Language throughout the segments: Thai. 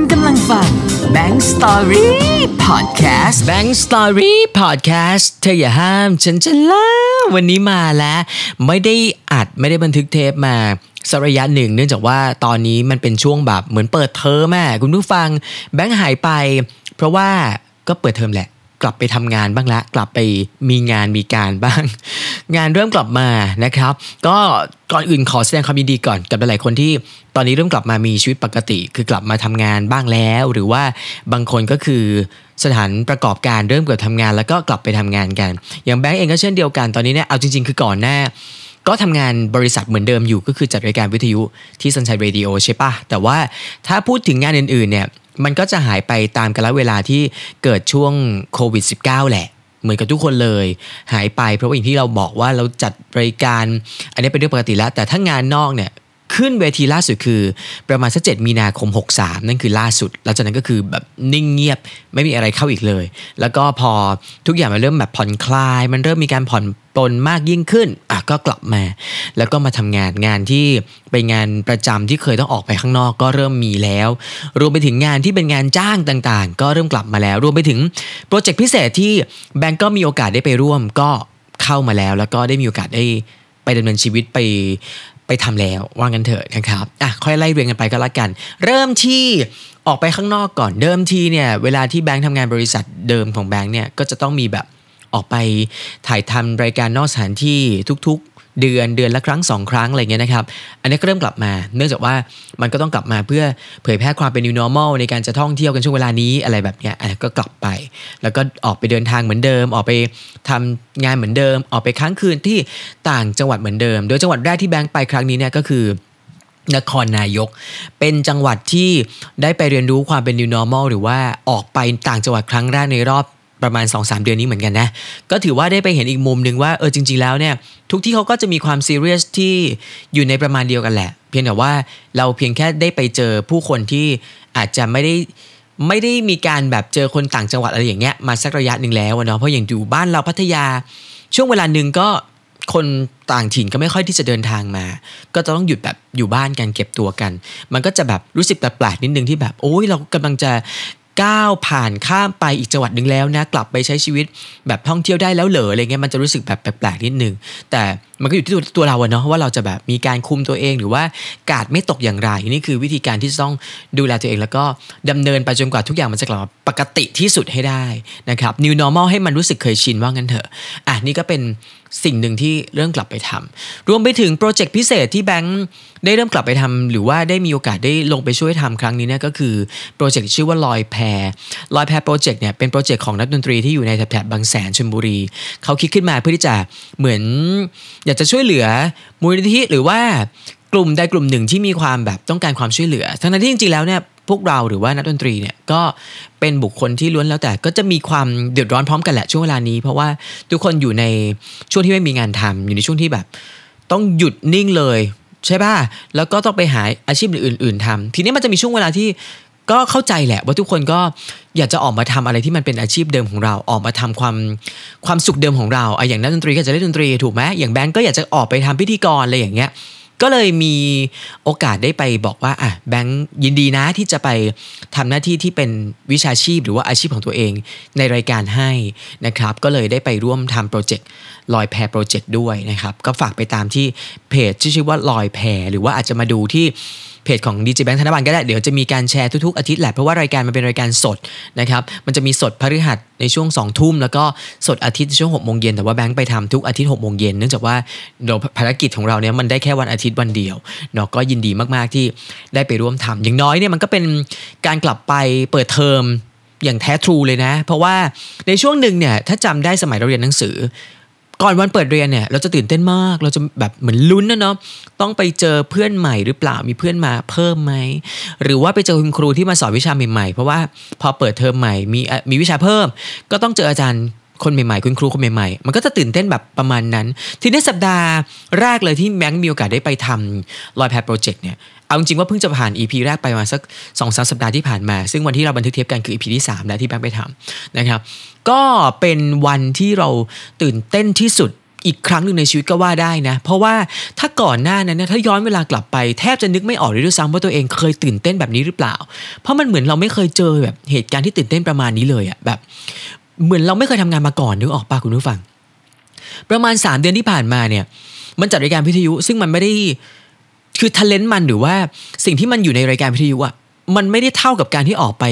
คุณกำลังฟัง Bank Story Podcast Bank Story Podcast เธออย่าห้าม ฉันจะเล่าวันนี้มาแล้ว ไม่ได้อัดไม่ได้บันทึกเทปมาสักระยะหนึ่งเนื่องจากว่าตอนนี้มันเป็นช่วงแบบเหมือนเปิดเทอมแม่คุณผู้ฟังแบงค์หายไป เพราะว่าก็เปิดเทอมแหละ กลับไปทำงานบ้างละ กลับไปมีงานมีการบ้าง งานเริ่มกลับมานะครับ ก็ก่อนอื่นขอแสดงความยินดีก่อนกับหลายๆคนที่ตอนนี้เริ่มกลับมามีชีวิตปกติ คือกลับมาทำงานบ้างแล้ว หรือว่าบางคนก็คือสถานประกอบการเริ่มเกิดทำงาน แล้วก็กลับไปทำงานกัน อย่างแบงก์เองก็เช่นเดียวกันตอนนี้เนี่ยเอาจริง ๆ คือก่อนหน้าก็ทำงานบริษัทเหมือนเดิมอยู่ก็คือจัดรายการวิทยุที่ Sunshine Radio ใช่ปะแต่ว่าถ้าพูดถึงงานอื่นๆเนี่ย มันก็จะหายไปตามกาลเวลาที่เกิดช่วงโควิด -19 แหละ เหมือนกับทุกคนเลย หายไปเพราะว่าอย่างที่เราบอกว่าเราจัดรายการ อันนี้เป็นเรื่องปกติแล้ว แต่ถ้างานนอกเนี่ย ขึ้นเวทีล่าสุดคือประมาณสักเจ็ดมีนาคม 63 นั่นคือล่าสุด แล้วจากนั้นก็คือแบบนิ่งเงียบไม่มีอะไรเข้าอีกเลย แล้วก็พอทุกอย่างมันเริ่มแบบผ่อนคลาย มันเริ่มมีการผ่อนปลนมากยิ่งขึ้นอะก็กลับมา แล้วก็มาทำงานงานที่เป็นงานประจำที่เคยต้องออกไปข้างนอกก็เริ่มมีแล้ว รวมไปถึงงานที่เป็นงานจ้างต่างๆ ก็เริ่มกลับมาแล้ว รวมไปถึงโปรเจกต์พิเศษที่แบงก์ก็มีโอกาสได้ไปร่วมก็เข้ามาแล้ว แล้วก็ได้มีโอกาสได้ไปดำเนินชีวิตไป ไปทำแล้วว่างั้นเถอะนะครับอะค่อยไล่เรียงกันไปก็แล้วกัน เริ่มที่ออกไปข้างนอกก่อนเดิมทีเนี่ยเวลาที่แบงค์ทำงานบริษัทเดิมของแบงค์เนี่ยก็จะต้องมีแบบออกไปถ่ายทำรายการนอกสถานที่ทุกๆ เดือนเดือนละครั้งสองครั้งอะไรเงี้ยนะครับ อันนี้ก็เริ่มกลับมา เนื่องจากว่ามันก็ต้องกลับมาเพื่อเผยแพร่ความเป็น new normal ในการจะท่องเที่ยวกันช่วงเวลานี้อะไรแบบเนี้ยก็กลับไป แล้วก็ออกไปเดินทางเหมือนเดิม ออกไปทำงานเหมือนเดิม ออกไปค้างคืนที่ต่างจังหวัดเหมือนเดิม โดยจังหวัดแรกที่แบงค์ไปครั้งนี้เนี่ยก็คือนครนายก เป็นจังหวัดที่ได้ไปเรียนรู้ความเป็น new normal หรือว่าออกไปต่างจังหวัดครั้งแรกในรอบ ประมาณ 2-3 เดือนนี้เหมือนกันนะ ก็ถือว่าได้ไปเห็นอีกมุมหนึ่งว่าเออจริง ๆแล้วเนี่ยทุกที่เขาก็จะมีความซีเรียสที่อยู่ในประมาณเดียวกันแหละ เพียงแต่ว่าเราเพียงแค่ได้ไปเจอผู้คนที่อาจจะไม่ได้ไม่ได้มีการแบบเจอคนต่างจังหวัดอะไรอย่างเงี้ยมาสักระยะหนึ่งแล้วเนาะเพราะอย่างอยู่บ้านเราพัทยา ช่วงเวลาหนึ่งก็คนต่างถิ่นก็ไม่ค่อยที่จะเดินทางมา ก็จะต้องหยุดแบบอยู่บ้านกันเก็บตัวกัน มันก็จะแบบรู้สึกแปลกๆนิดนึงที่แบบโอ้ยเรากำลังจะ ก้าวผ่านข้ามไปอีกจังหวัดหนึ่งแล้วนะกลับไปใช้ชีวิตแบบท่องเที่ยวได้แล้วเหรออะไรเงี้ยมันจะรู้สึกแบบแปลกๆนิดนึงแต่มันก็อยู่ที่ตัวตัวเราอะเนาะว่าเราจะแบบมีการคุมตัวเองหรือว่าการ์ดไม่ตกอย่างไรนี่คือวิธีการที่จะต้องดูแลตัวเอง แล้วก็ดำเนินไปจนกว่าทุกอย่างมันจะกลับมา ปกติที่สุดให้ได้นะครับ new normal ให้มันรู้สึกเคยชินว่างั้นเถอะอะนี่ก็เป็นสิ่งหนึ่งที่เริ่มกลับไปทำรวมไปถึงโปรเจกต์พิเศษที่แบงค์ได้เริ่มกลับไปทำหรือว่าได้มีโอกาสได้ลงไปช่วยทำครั้งนี้เนี่ยก็คือโปรเจกต์ที่ชื่อว่าลอยแพลอยแพโปรเจกต์เนี่ยเป็นโปรเจกต์ของนักดนตรีที่อยู่ในแถบบางแสนชลบุรี เขาคิดขึ้นมาเพื่อที่จะเหมือน อยากจะช่วยเหลือมูลนิธิหรือว่ากลุ่มใดกลุ่มหนึ่งที่มีความแบบต้องการความช่วยเหลือ ทั้งนั้นที่จริงๆแล้วเนี่ย พวกเราหรือว่านักดนตรีเนี่ยก็เป็นบุคคลที่ล้วนแล้วแต่ก็จะมีความเดือดร้อนพร้อมกันแหละช่วงเวลานี้ เพราะว่าทุกคนอยู่ในช่วงที่ไม่มีงานทำอยู่ในช่วงที่แบบ ต้องหยุดนิ่งเลยใช่ป่ะแล้วก็ต้องไปหาอาชีพอื่น ๆทำทีนี้มันจะมีช่วงเวลาที่ก็เข้าใจแหละว่าทุกคนก็อยากจะออกมาทำอะไรที่มันเป็นอาชีพเดิมของเราออกมาทำความความสุขเดิมของเราอะอย่างนักดนตรีก็จะเล่นดนตรีถูกไหมอย่างแบงก์ก็อยากจะออกไปทำพิธีกรอะไรอย่างเงี้ย ก็เลยมีโอกาสได้ไปบอกว่าอะแบงค์ยินดีนะที่จะไปทำหน้าที่ที่เป็นวิชาชีพหรือว่าอาชีพของตัวเองในรายการให้นะครับ ก็เลยได้ไปร่วมทำโปรเจกต์ ลอยแพโปรเจกต์ด้วยนะครับ ก็ฝากไปตามที่เพจที่ชื่อว่าลอยแพหรือว่าอาจจะมาดูที่เพจของดีเจแบงค์ธนบัตรก็ได้ เดี๋ยวจะมีการแชร์ทุกๆอาทิตย์แหละ เพราะว่ารายการมันเป็นรายการสดนะครับ มันจะมีสดพฤหัสในช่วง2องทุ่ม แล้วก็สดอาทิตย์ช่วง6กโมงเย็นแต่ว่าแบงค์ไปทำทุกอาทิตย์6กโมงเย็นเนื่องจากว่าเราภารกิจของเราเนี่ยมันได้แค่วันอาทิตย์วันเดียวเนาะก็ยินดีมากๆที่ได้ไปร่วมทำอย่างน้อยเนี่ยมันก็เป็นการกลับไปเปิดเทอมอย่างแท้ทรูเลยนะ เพราะว่าในช่วงหนึ่งเนี่ยถ้าจำได้สมัยเราเรียนหนังสือ ก่อนวันเปิดเรียนเนี่ยเราจะตื่นเต้นมาก เราจะแบบเหมือนลุ้นนะเนาะต้องไปเจอเพื่อนใหม่หรือเปล่ามีเพื่อนมาเพิ่มไหมหรือว่าไปเจอคุณครูที่มาสอนวิชาใหม่ๆเพราะว่าพอเปิดเทอมใหม่มีมีวิชาเพิ่ม ก็ต้องเจออาจารย์คนใหม่ๆ คุณครูคนใหม่ๆ มันก็จะตื่นเต้นแบบประมาณนั้น ทีนี้สัปดาห์แรกเลยที่แบงมีโอกาสได้ไปทำลอยแพโปรเจกต์เนี่ย เอาจริงว่าเพิ่งจะผ่าน EP แรกไปมาสัก2อสสัปดาห์ที่ผ่านมา ซึ่งวันที่เราบันทึกเทปกันคือ EP ที่ 3 แล้วที่แบงค์ไปทำนะครับ ก็เป็นวันที่เราตื่นเต้นที่สุดอีกครั้งหนึ่งในชีวิตก็ว่าได้นะ เพราะว่าถ้าก่อนหน้านั้นนะถ้าย้อนเวลากลับไปแทบจะนึกไม่ออกเลยด้วยซ้ำว่าตัวเองเคยตื่นเต้นแบบนี้หรือเปล่า เพราะมันเหมือนเราไม่เคยเจอแบบเหตุการณ์ที่ตื่นเต้นประมาณนี้เลยอะแบบ เหมือนเราไม่เคยทำงานมาก่อนนึกออกปะคุณผู้ฟัง ประมาณ 3 เดือนที่ผ่านมาเนี่ย มันจัดรายการวิทยุซึ่งมันไม่ได้ คือท ALEN มันหรือว่าสิ่งที่มันอยู่ในรายการวิทยุอะมันไม่ได้เท่ากับการที่ออกไป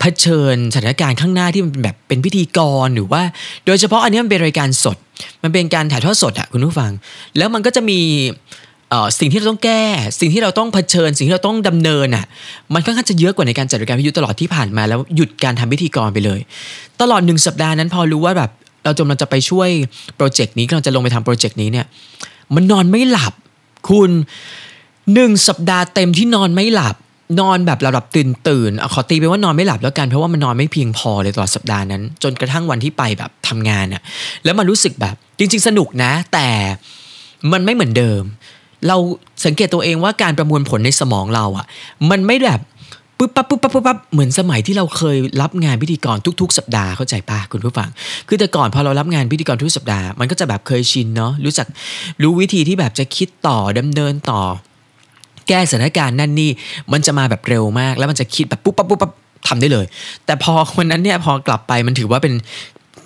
เผชิญสถานการณ์ข้างหน้าที่มันเป็นแบบเป็นพิธีกรหรือว่า โดยเฉพาะอันนี้มันเป็นรายการสด มันเป็นการถ่ายทอดสดอะคุณผู้ฟัง แล้วมันก็จะมีอ่อสิ่งที่เราต้องแก้ สิ่งที่เราต้องเผชิญ สิ่งที่เราต้องดำเนินอะ มันค่อนข้างจะเยอะกว่าในการจัดรายการวิทยุตลอดที่ผ่านมาแล้วหยุดการทำพิธีกรไปเลย ตลอดหนึ่งสัปดาห์นั้นพอรู้ว่าแบบเราจำลังจะไปช่วยโปรเจกต์นี้กำลังจะลงไปทำโปรเจกต์นี้เนี่ย มันนอนไม่หลับคุณ หนึ่งสัปดาห์เต็มที่นอนไม่หลับ นอนแบบหลับตื่นตื่นขอตีไปว่านอนไม่หลับแล้วกันเพราะว่ามันนอนไม่เพียงพอเลยตลอดสัปดาห์นั้น จนกระทั่งวันที่ไปแบบทำงานอะแล้วมันรู้สึกแบบจริง ๆ สนุกนะ แต่มันไม่เหมือนเดิม เราสังเกตตัวเองว่าการประมวลผลในสมองเราอะมันไม่แบบปุ๊บปั๊บปุ๊บปั๊บปุ๊บปั๊บเหมือนสมัยที่เราเคยรับงานพิธีกรทุก ๆ สัปดาห์เข้าใจปะคุณผู้ฟัง คือแต่ก่อนพอเรารับงานพิธีกรทุกสัปดาห์มันก็จะแบบเคยชินเนาะรู้จักรู้วิธีที่แบบจะคิดต่อดำเนินต่อ แก้สถานการณ์นั่นนี่มันจะมาแบบเร็วมาก แล้วมันจะคิดแบบปุ๊บปั๊บปุ๊บปั๊บทำได้เลย แต่พอวันนั้นเนี่ยพอกลับไปมันถือว่าเป็น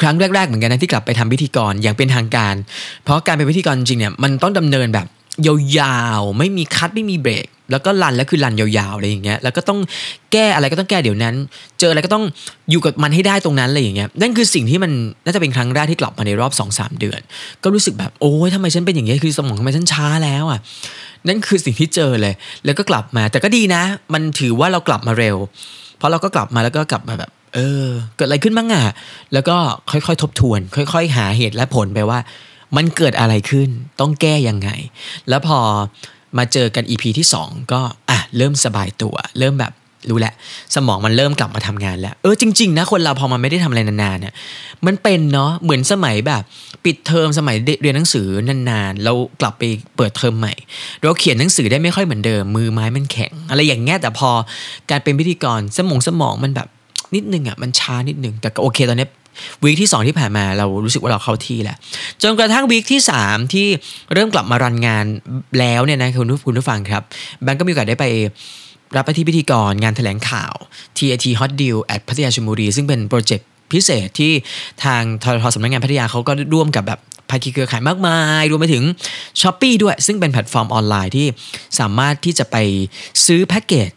ครั้งแรกๆเหมือนกันนะที่กลับไปทำพิธีกรอย่างเป็นทางการ เพราะการเป็นพิธีกรจริงเนี่ยมันต้องดำเนินแบบยาวๆไม่มีคัดไม่มีเบรก แล้วก็รันแล้วคือรันยาวๆอะไรอย่างเงี้ยแล้วก็ต้องแก้อะไรก็ต้องแก้เดี๋ยวนั้น เจออะไรก็ต้องอยู่กับมันให้ได้ตรงนั้นอะไรอย่างเงี้ยนั่นคือสิ่งที่มันน่าจะเป็นครั้งแรกที่กลับมาในรอบ2อสเดือน ก็รู้สึกแบบโอ้ยทำไมฉันเป็นอย่างเงี้ยคือสมองทำไมฉันช้าแล้วอะนั่นคือสิ่งที่เจอเลย แล้วก็กลับมา แต่ก็ดีนะ มันถือว่าเรากลับมาเร็ว เพราะเราก็กลับมาแล้วก็กลับมาแบบเออ เกิดอะไรขึ้นบ้างอะ แล้วก็ค่อยๆ ทบทวน ค่อย ๆ หาเหตุและผลไปว่า มันเกิดอะไรขึ้น ต้องแก้ยังไง แล้วพอ มาเจอกัน EP ที่ 2 ก็อะเริ่มสบายตัว เริ่มแบบรู้แหละ สมองมันเริ่มกลับมาทำงานแล้ว เออจริง ๆ นะ คนเราพอมันไม่ได้ทำอะไรนานๆเนี่ยมันเป็นเนาะเหมือนสมัยแบบ ปิดเทอมสมัยเรียนหนังสือนานๆเรากลับไปเปิดเทอมใหม่ เราเขียนหนังสือได้ไม่ค่อยเหมือนเดิม มือไม้มันแข็ง อะไรอย่างเงี้ยแต่พอการเป็นพิธีกรสมองสมองมันแบบนิดนึงอะมันช้านิดนึงแต่โอเคตอนนี้ week ที่ 2 ที่ผ่านมาเรารู้สึกว่าเราเข้าที่แล้วจนกระทั่ง week ที่ 3 ที่เริ่มกลับมา run งานแล้วเนี่ยนะคุณผู้คุณผู้ฟังครับแบงก์ก็มีโอกาสได้ไปรับหน้าที่พิธีกรงานแถลงข่าว TAT Hot Deal at พัทยาชลบุรี ซึ่งเป็นโปรเจกต์พิเศษที่ทางททท.สำนักงานพัทยาเขาก็ร่วมกับแบบภาคีเครือข่ายมากมาย รวมไปถึง Shopee ด้วย ซึ่งเป็นแพลตฟอร์มออนไลน์ที่สามารถที่จะไปซื้อแพ็กเกจ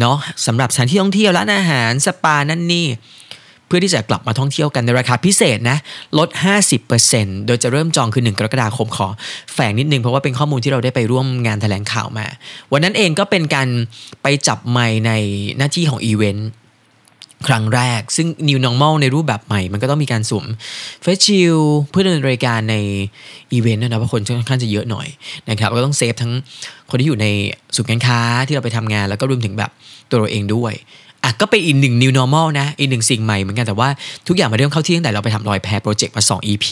เนาะสำหรับสถานที่ท่องเที่ยวร้านอาหาร สปานั่นนี่ เพื่อที่จะกลับมาท่องเที่ยวกันในราคาพิเศษนะลด 50%โดยจะเริ่มจองคือ 1 กรกฎาคมขอแฝงนิดนึงเพราะว่าเป็นข้อมูลที่เราได้ไปร่วมงานแถลงข่าวมา วันนั้นเองก็เป็นการไปจับไมค์ในหน้าที่ของอีเวนต์ครั้งแรก ซึ่ง New Normal ในรูปแบบใหม่ มันก็ต้องมีการสวม face shield เพื่อดำเนินรายการในอีเวนต์นะเพราะคนค่อนข้างจะเยอะหน่อยนะครับก็ต้อง save ทั้งคนที่อยู่ในศูนย์การค้าที่เราไปทำงาน แล้วก็รวมถึงแบบตัวเราเองด้วย อะก็เป็นอีกหนึ่ง new normal นะ อีกหนึ่งสิ่งใหม่เหมือนกันแต่ว่าทุกอย่างมาเริ่มเข้าที่ตั้งแต่เราไปทำลอยแพโปรเจกต์มา 2 EP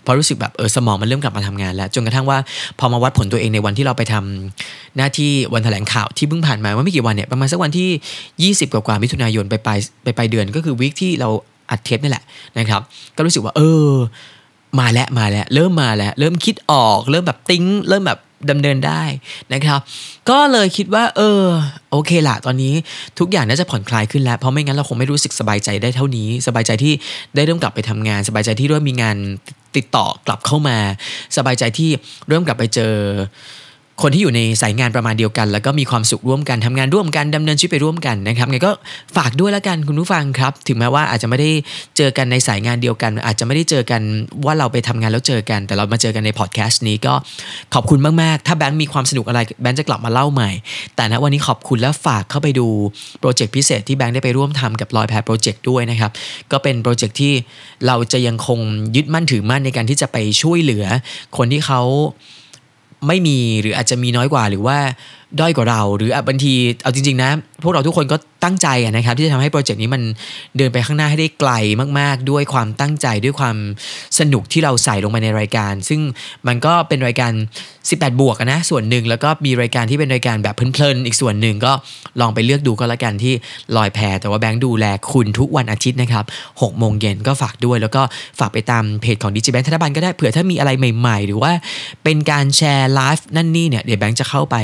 เพราะรู้สึกแบบเออสมองมันเริ่มกลับมาทำงานแล้ว จนกระทั่งว่าพอมาวัดผลตัวเองในวันที่เราไปทำหน้าที่วันแถลงข่าวที่เพิ่งผ่านมาว่าไม่กี่วันเนี่ยประมาณสักวันที่ 20 กว่ากว่ามิถุนายนไปปลายไปปลายเดือนก็คือวีคที่เราอัดเทปนี่แหละนะครับ ก็รู้สึกว่าเออมาแล้วมาแล้วเริ่มมาแล้ว เริ่มคิดออก เริ่มแบบติ้ง เริ่มแบบ ดำเนินได้นะครับ ก็เลยคิดว่า เออ โอเคละตอนนี้ทุกอย่างน่าจะผ่อนคลายขึ้นแล้ว เพราะไม่งั้นเราคงไม่รู้สึกสบายใจได้เท่านี้ สบายใจที่ได้เริ่มกลับไปทำงาน สบายใจที่เริ่มมีงานติดต่อกลับเข้ามา สบายใจที่เริ่มกลับไปเจอ คนที่อยู่ในสายงานประมาณเดียวกัน แล้วก็มีความสุขร่วมกันทำงานร่วมกันดำเนินชีวิตไปร่วมกันนะครับไงก็ฝากด้วยแล้วกันคุณผู้ฟังครับ ถึงแม้ว่าอาจจะไม่ได้เจอกันในสายงานเดียวกัน อาจจะไม่ได้เจอกันว่าเราไปทำงานแล้วเจอกัน แต่เรามาเจอกันในพอดแคสต์นี้ก็ขอบคุณมากๆ ถ้าแบงค์มีความสนุกอะไรแบงค์จะกลับมาเล่าใหม่ แต่ณวันนี้ขอบคุณและฝากเข้าไปดูโปรเจกต์พิเศษที่แบงค์ได้ไปร่วมทำกับลอยแพโปรเจกต์ด้วยนะครับก็เป็นโปรเจกต์ที่เราจะยังคงยึดมั่นถือมั่นในการที่จะไปช่วยเหลือคนที่เขา ไม่มีหรืออาจจะมีน้อยกว่าหรือว่า ด้อยกว่าเรา หรือบางทีเอาจริง ๆ นะ พวกเราทุกคนก็ตั้งใจนะครับที่จะทำให้โปรเจกต์นี้มันเดินไปข้างหน้าให้ได้ไกลมาก ๆ ด้วยความตั้งใจด้วยความสนุกที่เราใส่ลงไปในรายการ ซึ่งมันก็เป็นรายการ 18 บวกนะส่วนหนึ่งแล้วก็มีรายการที่เป็นรายการแบบเพลินๆอีกส่วนหนึ่งก็ลองไปเลือกดูก็แล้วกันที่ลอยแพแต่ว่าแบงค์ดูแลคุณทุกวันอาทิตย์นะครับ6โมงเย็นก็ฝากด้วย แล้วก็ฝากไปตามเพจของดิจิแบงค์ธนบันก็ได้เผื่อถ้ามีอะไรใหม่ ๆ หรือว่าเป็นการแชร์ไลฟ์นั่นนี่เนี่ยเดี๋ยวแบงค์จะเข้าไป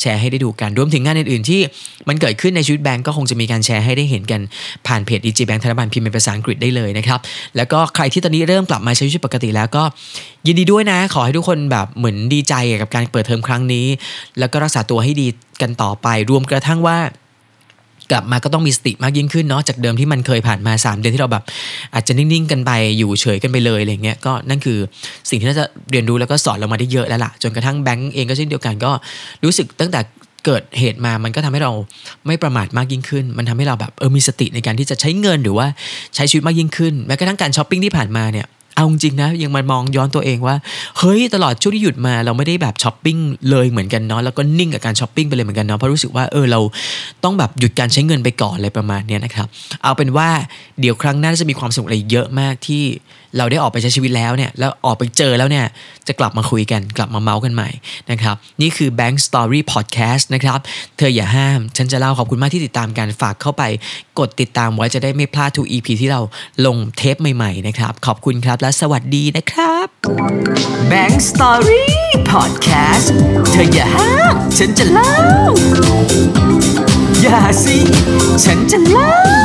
แชร์ให้ได้ดูกัน รวมถึงงานอื่นๆ ที่มันเกิดขึ้นในชีวิตแบงก์ก็คงจะมีการแชร์ให้ได้เห็นกันผ่านเพจดิจิแบงก์ธนบันพิมพ์เป็นภาษาอังกฤษได้เลยนะครับ แล้วก็ใครที่ตอนนี้เริ่มกลับมาใช้ชีวิตปกติแล้วก็ยินดีด้วยนะ ขอให้ทุกคนแบบเหมือนดีใจกับการเปิดเทอมครั้งนี้ แล้วก็รักษาตัวให้ดีกันต่อไป รวมกระทั่งว่า กลับมาก็ต้องมีสติมากยิ่งขึ้นเนาะจากเดิมที่มันเคยผ่านมา 3 เดือนที่เราแบบ อาจจะนิ่งๆกันไปอยู่เฉยกันไปเลยอะไรเงี้ยก็นั่นคือสิ่งที่น่าจะเรียนรู้แล้วก็สอนเรามาได้เยอะแล้วล่ะ จนกระทั่งแบงก์เองก็เช่นเดียวกันก็รู้สึกตั้งแต่เกิดเหตุมามันก็ทำให้เราไม่ประมาทมากยิ่งขึ้น มันทำให้เราแบบเออมีสติในการที่จะใช้เงินหรือว่าใช้ชีวิตมากยิ่งขึ้นแม้กระทั่งการช้อปปิ้งที่ผ่านมาเนี่ย เอาจริงนะยังมามองย้อนตัวเองว่า เฮ้ยตลอดช่วงที่หยุดมาเราไม่ได้แบบช้อปปิ้งเลยเหมือนกันเนาะแล้วก็นิ่งกับการช้อปปิ้งไปเลยเหมือนกันเนาะเพราะรู้สึกว่าเออเราต้องแบบหยุดการใช้เงินไปก่อนอะไรประมาณเนี้ยนะครับ เอาเป็นว่าเดี๋ยวครั้งหน้าจะมีความสนุกอะไรเยอะมากที่ เราได้ออกไปใช้ชีวิตแล้วเนี่ยแล้วออกไปเจอแล้วเนี่ยจะกลับมาคุยกัน กลับมาเมาส์กันใหม่นะครับนี่คือ Bank Story Podcast นะครับ เธออย่าห้าม ฉันจะเล่าขอบคุณมากที่ติดตามการฝากเข้าไป กดติดตามไว้จะได้ไม่พลาดทุก EP ที่เราลงเทปใหม่ๆนะครับขอบคุณครับและสวัสดีนะครับ Bank Story Podcast เธออย่าห้ามฉันจะเล่าอย่าสิฉันจะเล่า